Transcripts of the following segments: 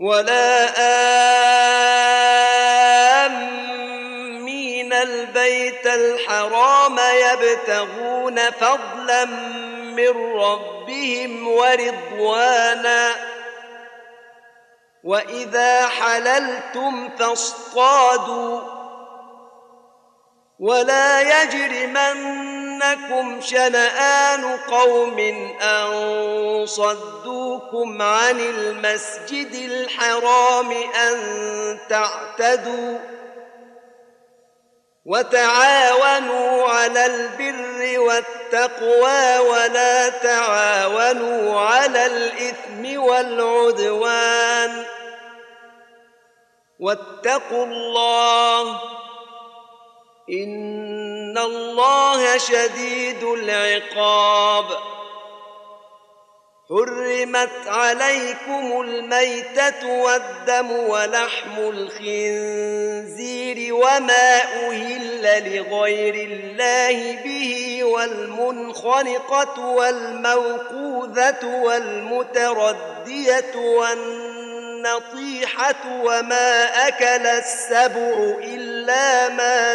ولا آمين البيت الحرام يبتغون فضلا من ربهم ورضوانا وإذا حللتم فاصطادوا ولا يجرمنكم شنآن قوم أن صدوكم عن المسجد الحرام أن تعتدوا وتعاونوا على البر والتقوى ولا تعاونوا على الإثم والعدوان واتقوا الله إن الله شديد العقاب حرمت عليكم الميتة والدم ولحم الخنزير وما أهل لغير الله به والمنخنقة والموقوذة والمتردية والنطيحة وما أكل السبع إلا ما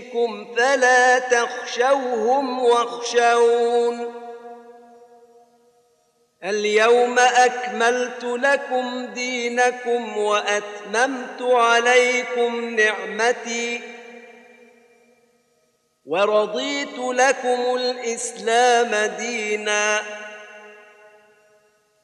دينكم فلا تخشوهم واخشون. اليوم أكملت لكم دينكم وأتممت عليكم نعمتي ورضيت لكم الإسلام دينا.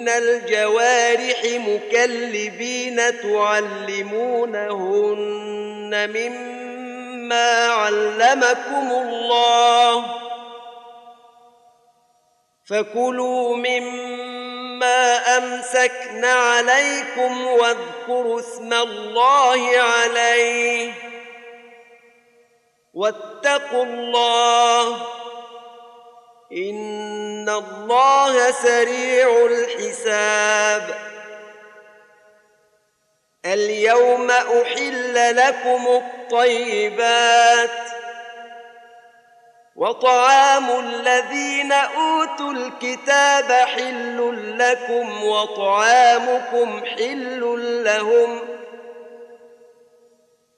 من الجوارح مكلبين تعلمونهن مما علمكم الله. فكلوا مما أمسكن عليكم واذكروا اسم الله عليه. واتقوا الله. إن الله سريع الحساب. اليوم أحل لكم الطيبات وطعام الذين أوتوا الكتاب حل لكم وطعامكم حل لهم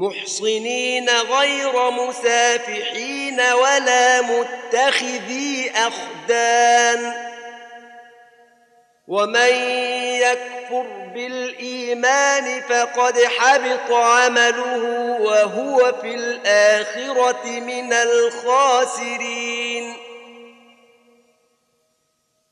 محصنين غير مسافحين ولا متخذي أخدان. ومن يكفر بالإيمان فقد حبط عمله وهو في الآخرة من الخاسرين.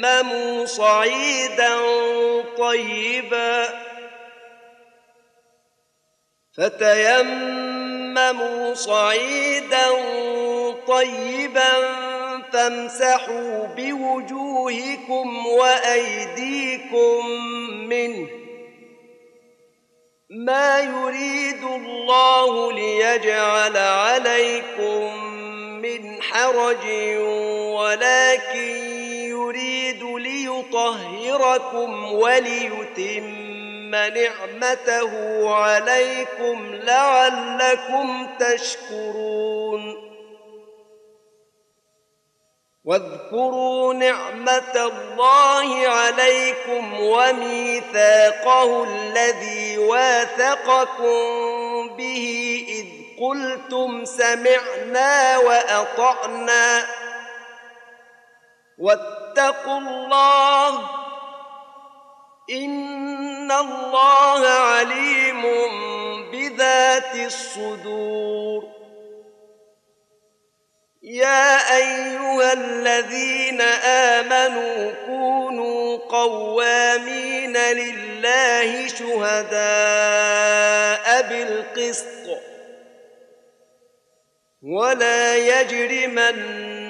فتيمموا صعيدا طيبا فتيمموا صعيدا طيبا فامسحوا بوجوهكم وايديكم منه ما يريد الله ليجعل عليكم من حرج ولكن يريد ليطهركم وليتم نعمته عليكم لعلكم تشكرون. واذكروا نعمة الله عليكم وميثاقه الذي واثقكم به إذ قلتم سمعنا وأطعنا. واتقوا الله إن الله عليم بذات الصدور. يا أيها الذين آمنوا كونوا قوامين لله شهداء بالقسط ولا يجرمن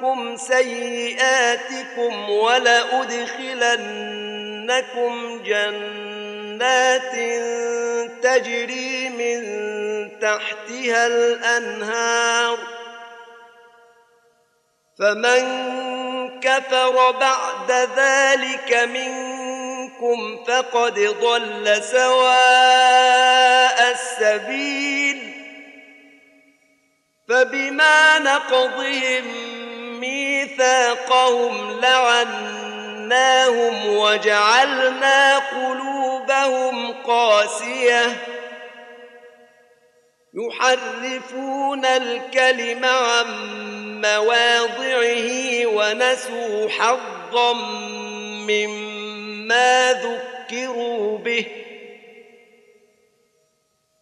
عنكم سيئاتكم ولأدخلنكم جنات تجري من تحتها الأنهار فمن كفر بعد ذلك منكم فقد ضل سواء السبيل فبما نقضهم ميثاقهم لعناهم وجعلنا قلوبهم قاسية. يحرفون الكلم عن مواضعه ونسوا حظا مما ذكروا به.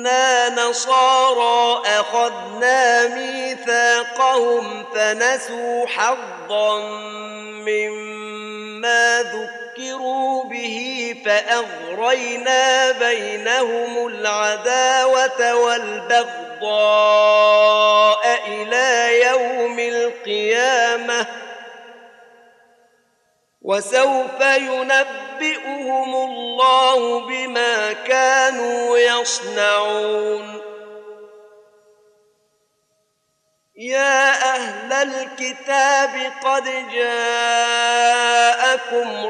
إنا نصارى أخذنا ميثاقهم فنسوا حظا مما ذكروا به فأغرينا بينهم العداوة والبغضاء إلى يوم القيامة. وسوف ينبئهم الله بما كانوا يصنعون. يا أهل الكتاب قد جاءكم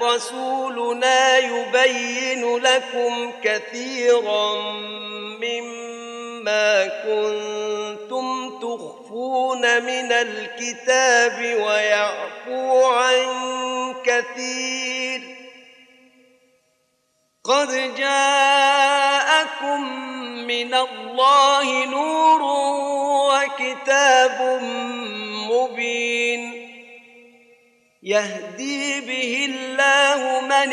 رسولنا يبين لكم كثيرا مما كنتم تخفون من الكتاب ويعفو عن كثير. قد جاءكم من الله نور وكتاب مبين. يهدي به الله من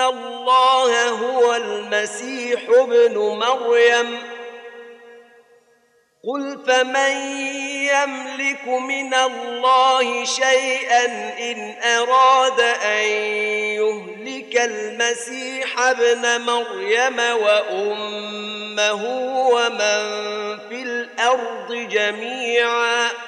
الله هو المسيح ابن مريم. قل فمن يملك من الله شيئا إن أراد أن يهلك المسيح ابن مريم وأمه ومن في الأرض جميعاً.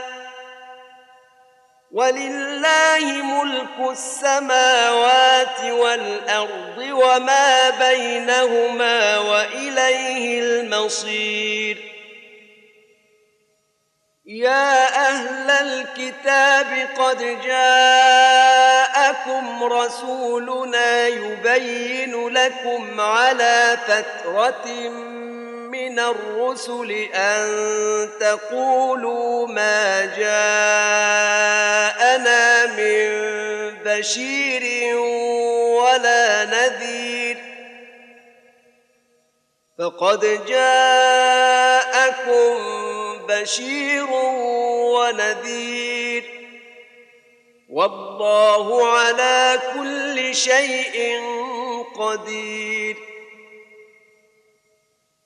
ولله ملك السماوات والأرض وما بينهما وإليه المصير. يا أهل الكتاب قد جاءكم رسولنا يبين لكم على فترة من الرسل أن تقولوا ما جاءنا من بشير ولا نذير فقد جاءكم بشير ونذير والله على كل شيء قدير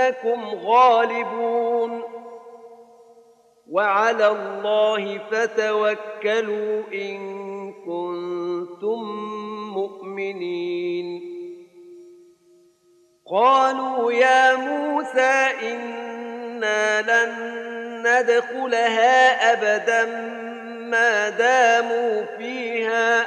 انكم غالبون وعلى الله فتوكلوا إن كنتم مؤمنين. قالوا يا موسى إنا لن ندخلها ابدا ما داموا فيها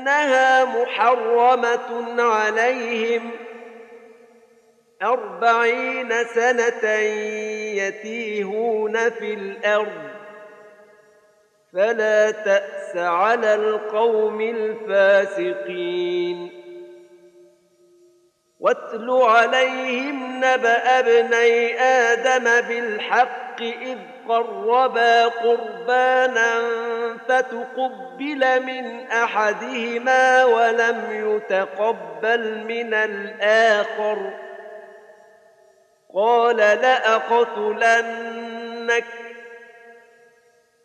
إنها محرمة عليهم. أربعين سنة يتيهون في الأرض. فلا تأس على القوم الفاسقين. واتل عليهم نبأ ابني آدم بالحق إذ قربا قربانا فتقبل من أحدهما ولم يتقبل من الآخر. قال لأقتلنك.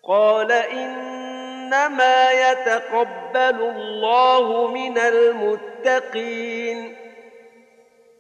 قال إنما يتقبل الله من المتقين.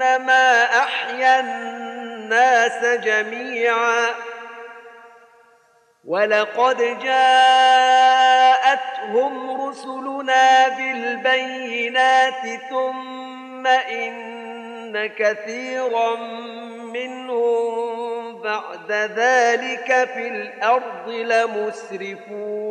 فكانما أحيا الناس جميعا. ولقد جاءتهم رسلنا بالبينات ثم إن كثيرا منهم بعد ذلك في الأرض لمسرفون.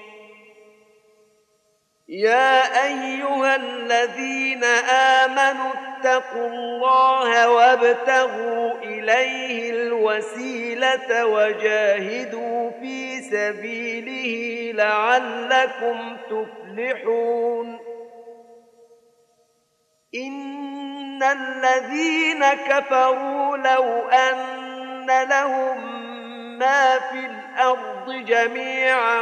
يا أيها الذين آمنوا اتقوا الله وابتغوا إليه الوسيلة وجاهدوا في سبيله لعلكم تفلحون. إن الذين كفروا لو أن لهم ما في الأرض جميعا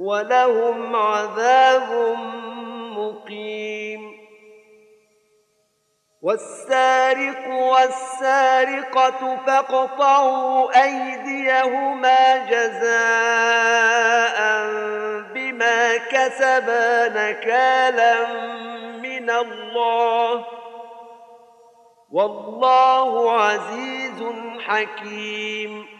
ولهم عذاب مقيم. والسارق والسارقة فاقطعوا أيديهما جزاء بما كسبا نكالا من الله. والله عزيز حكيم.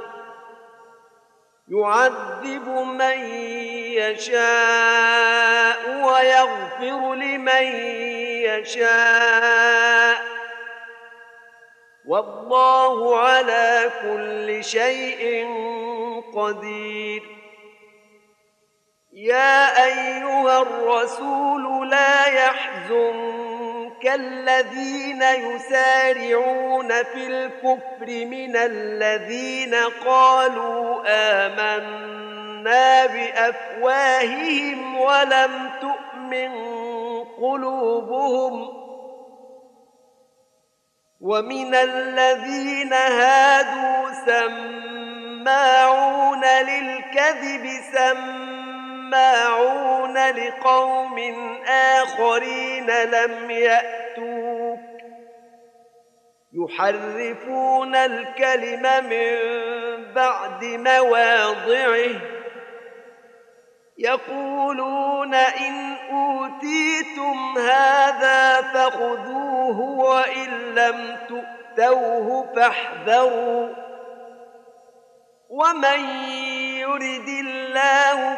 يعذب من يشاء ويغفر لمن يشاء. والله على كل شيء قدير. يا أيها الرسول لا يحزنك الذين يسارعون في الكفر من الذين قالوا آمنا بأفواههم ولم تؤمن قلوبهم ومن الذين هادوا سماعون للكذب سماعون لقوم آخرين لم يأتوك. يحرفون الكلم من بعد مواضعه. يقولون إن أوتيتم هذا فخذوه وإن لم تؤتوه فاحذروا. ومن يرد الله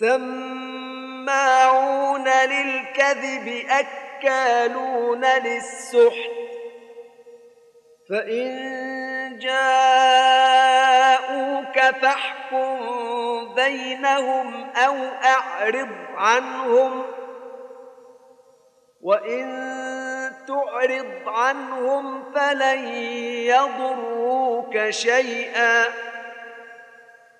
سماعون للكذب أكالون للسحت فإن جاءوك فاحكم بينهم أو أعرض عنهم وإن تعرض عنهم فلن يضروك شيئا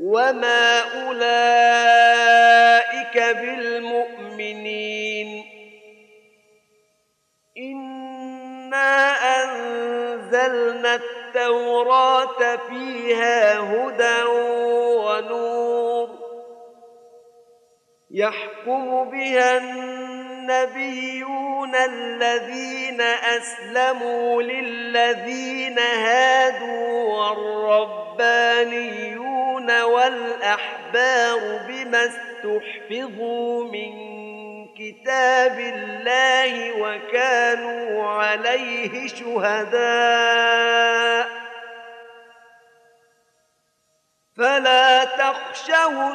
وما أولئك بالمؤمنين إنا أنزلنا التوراة فيها هدى ونور يحكم بها النبيون الذين أسلموا للذين هادوا والربانيون والأحبار بما استحفظوا من كتاب الله وكانوا عليه شهداء فلا تخشوا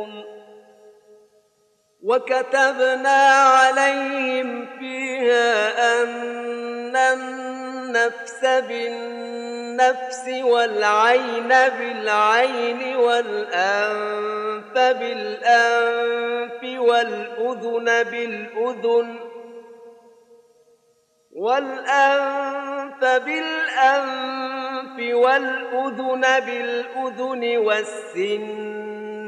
وكتبنا عليهم فيها أن النفس بالنفس والعين بالعين والأنف بالأنف والأذن بالأذن والأنف بالأنف والأذن بالأذن والسن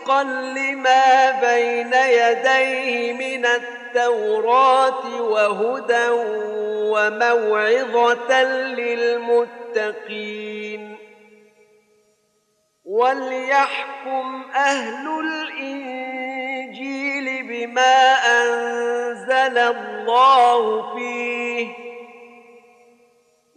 ومصدقا لما بين يديه من التوراة وهدى وموعظة للمتقين. وليحكم أهل الإنجيل بما أنزل الله فيه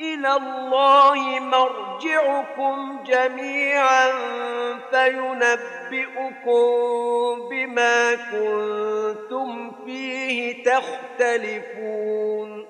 إلى الله مرجعكم جميعا فينبئكم بما كنتم فيه تختلفون.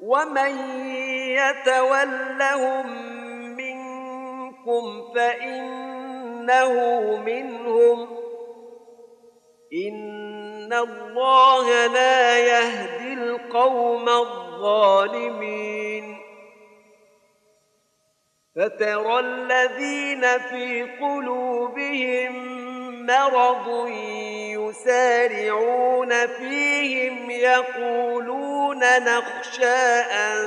ومن يتولهم منكم فإنه منهم إن الله لا يهدي القوم الظالمين فترى الذين في قلوبهم مرض يسارعون فيهم يقولون نخشى أن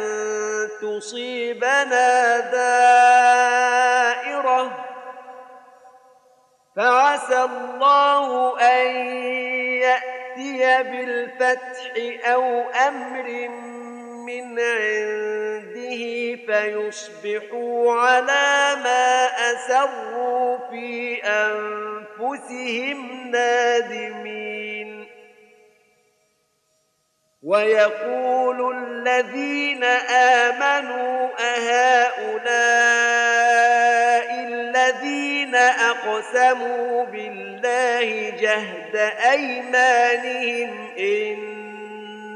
تصيبنا دائرة. فعسى الله أن يأتي بالفتح أو أمر من عنده فيصبحوا على ما أسروا في أنفسهم نادمين. ويقول الذين آمنوا أهؤلاء الذين أقسموا بالله جهد أيمانهم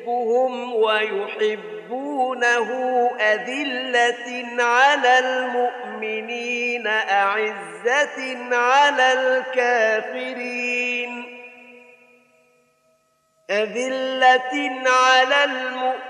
يحبهم ويحبونه أذلة على المؤمنين أعزة على الكافرين. أذلة على المؤمنين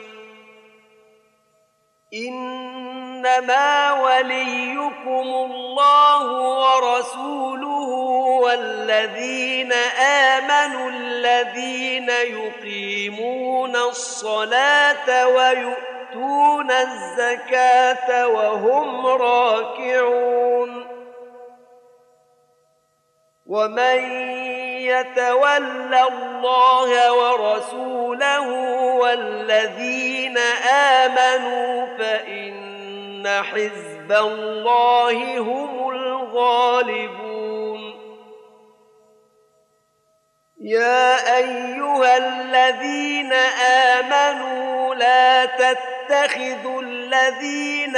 إنما وليكم الله ورسوله والذين آمنوا الذين يقيمون الصلاة ويؤتون الزكاة وهم راكعون ومن يتول الله ورسوله والذين آمنوا فإن حزب الله هم الغالبون. يا أيها الذين آمنوا لا تتخذوا الذين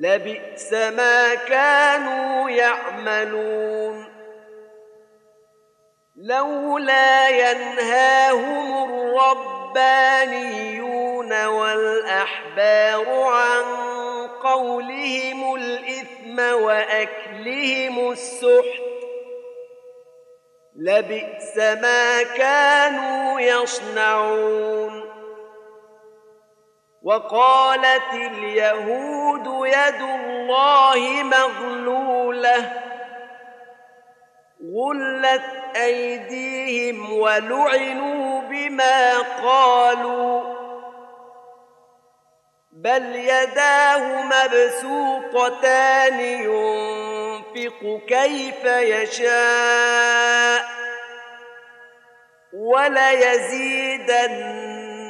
لبئس ما كانوا يعملون. لولا ينهاهم الربانيون والأحبار عن قولهم الإثم وأكلهم السحت. لبئس ما كانوا يصنعون. وقالت اليهود يد الله مغلولة. غلت أيديهم ولعنوا بما قالوا. بل يداه مبسوطتان ينفق كيف يشاء. وليزيدن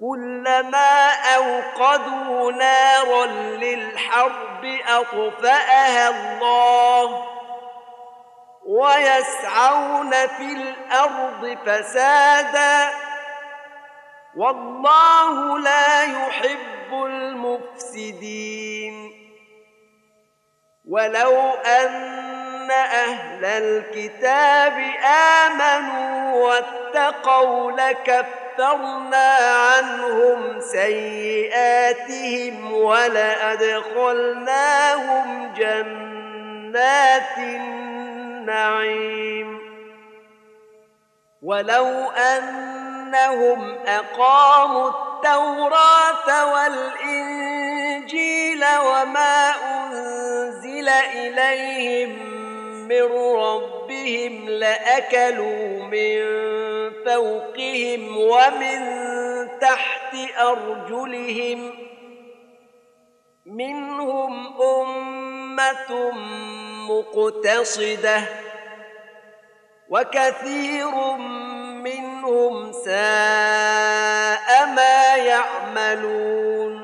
كلما أوقدوا نارا للحرب أطفأها الله ويسعون في الأرض فسادا والله لا يحب المفسدين. ولو أن أهل الكتاب آمنوا واتقوا لكفرنا عنهم سيئاتهم ولأدخلناهم جنات النعيم ولو أنهم أقاموا التوراة والإنجيل وما أنزل إليهم من ربهم لأكلوا من فوقهم ومن تحت أرجلهم منهم أمة مقتصدة وكثير منهم ساء ما يعملون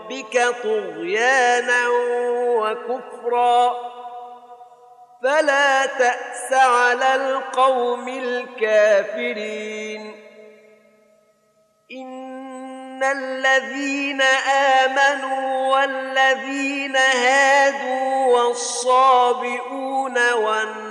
طغيانا وكفرا فلا تأس على القوم الكافرين إن الذين آمنوا والذين هادوا والصابئون والنصارى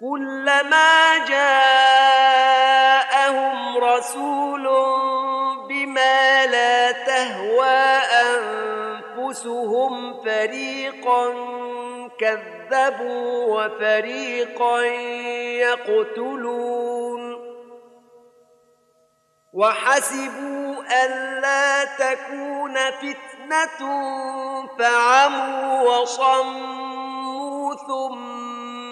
كلما جاءهم رسول بما لا تهوى أنفسهم فريقا كذبوا وفريقا يقتلون وحسبوا ألا تكون فتنة فعموا وصموا ثم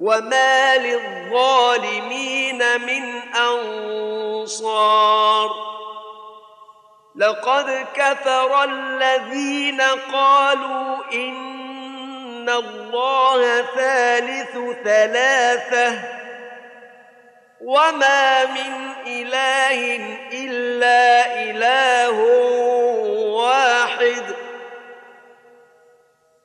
وما للظالمين من أنصار لقد كفر الذين قالوا إن الله ثالث ثلاثة وما من إله إلا إله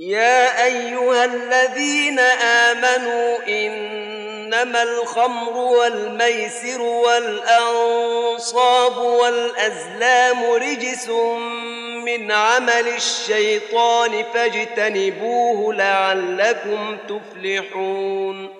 يا أيها الذين آمنوا إنما الخمر والميسر والأنصاب والأزلام رجس من عمل الشيطان فاجتنبوه لعلكم تفلحون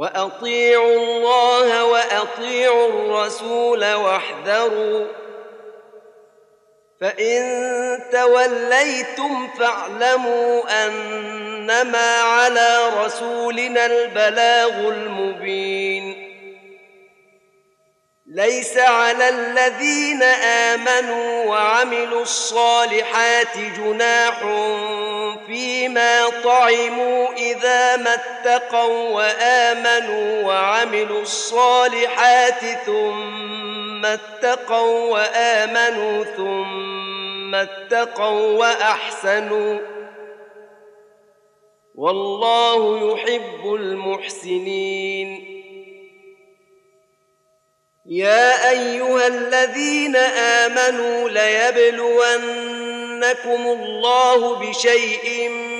وأطيعوا الله وأطيعوا الرسول واحذروا. فإن توليتم فاعلموا أنما على رسولنا البلاغ المبين. ليس على الذين آمنوا وعملوا الصالحات جناح فيما طعموا اذا ما اتقوا وآمنوا وعملوا الصالحات ثم اتقوا وآمنوا ثم اتقوا وأحسنوا والله يحب المحسنين. يا أيها الذين آمنوا ليبلونكم الله بشيء من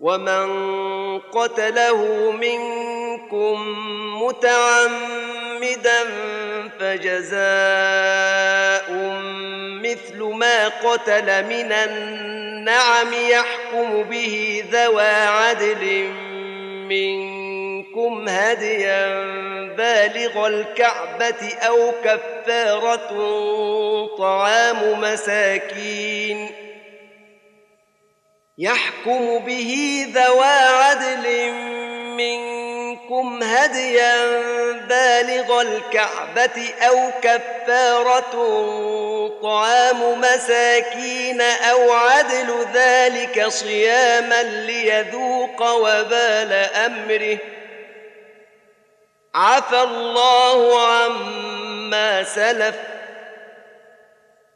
ومن قتله منكم متعمدا فجزاء مثل ما قتل من النعم يحكم به ذوى عدل منكم هديا بالغ الكعبة أو كفارة طعام مساكين يحكم به ذوى عدل منكم هديا بالغ الكعبة أو كفارة طعام مساكين أو عدل ذلك صياما ليذوق وبال أمره ۖ. عفى الله عما سلف.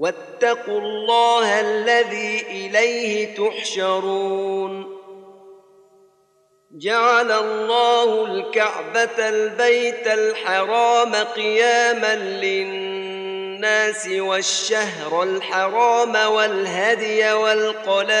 واتقوا الله الذي إليه تحشرون. جعل الله الكعبة البيت الحرام قياما للناس والشهر الحرام والهدي والقلائد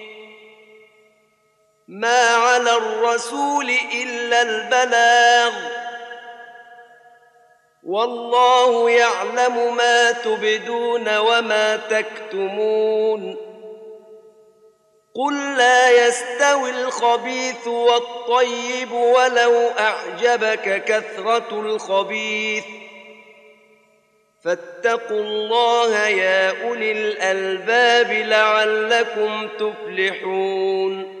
ما على الرسول إلا البلاغ والله يعلم ما تبدون وما تكتمون قل لا يستوي الخبيث والطيب ولو اعجبك كثره الخبيث فاتقوا الله يا اولي الالباب لعلكم تفلحون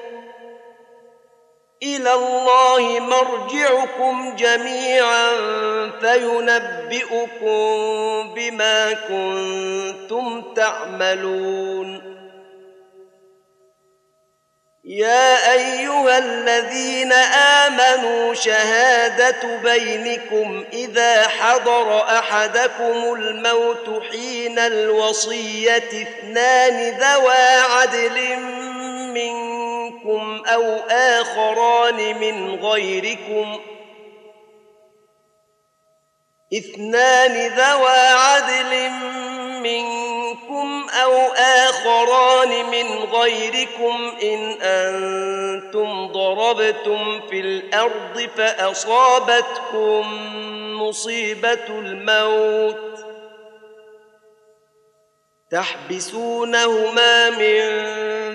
إلى الله مرجعكم جميعا فينبئكم بما كنتم تعملون. يا أيها الذين آمنوا شهادة بينكم إذا حضر أحدكم الموت حين الوصية اثنان ذوى عدل منكم أو آخران من غيركم إثنان ذوى عدل منكم أو آخران من غيركم إن أنتم ضربتم في الأرض فأصابتكم مصيبة الموت تحبسونهما من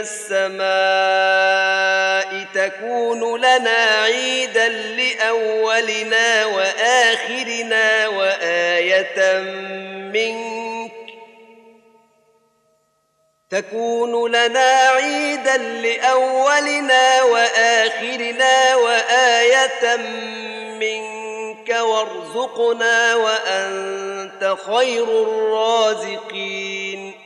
السماء تكون لنا عيدا لأولنا وآخرنا وآية منك. تكون لنا عيدا لأولنا وآخرنا وآية منك. وارزقنا وأنت خير الرازقين.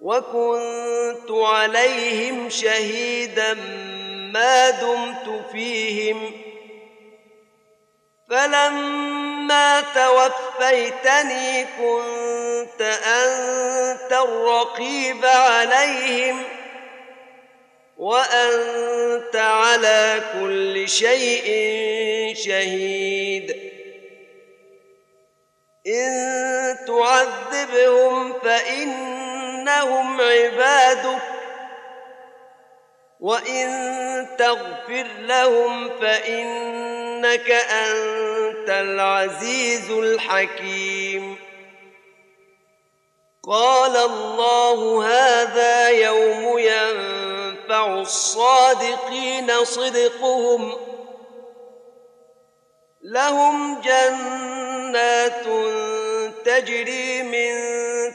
وكنت عليهم شهيدا ما دمت فيهم فلما توفيتني كنت انت الرقيب عليهم وانت على كل شيء شهيد ان تعذبهم فإنهم عبادك. وإن تغفر لهم فإنك أنت العزيز الحكيم. قال الله هذا يوم ينفع الصادقين صدقهم. لهم جنات تجري من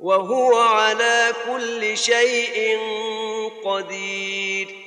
وهو على كل شيء قدير.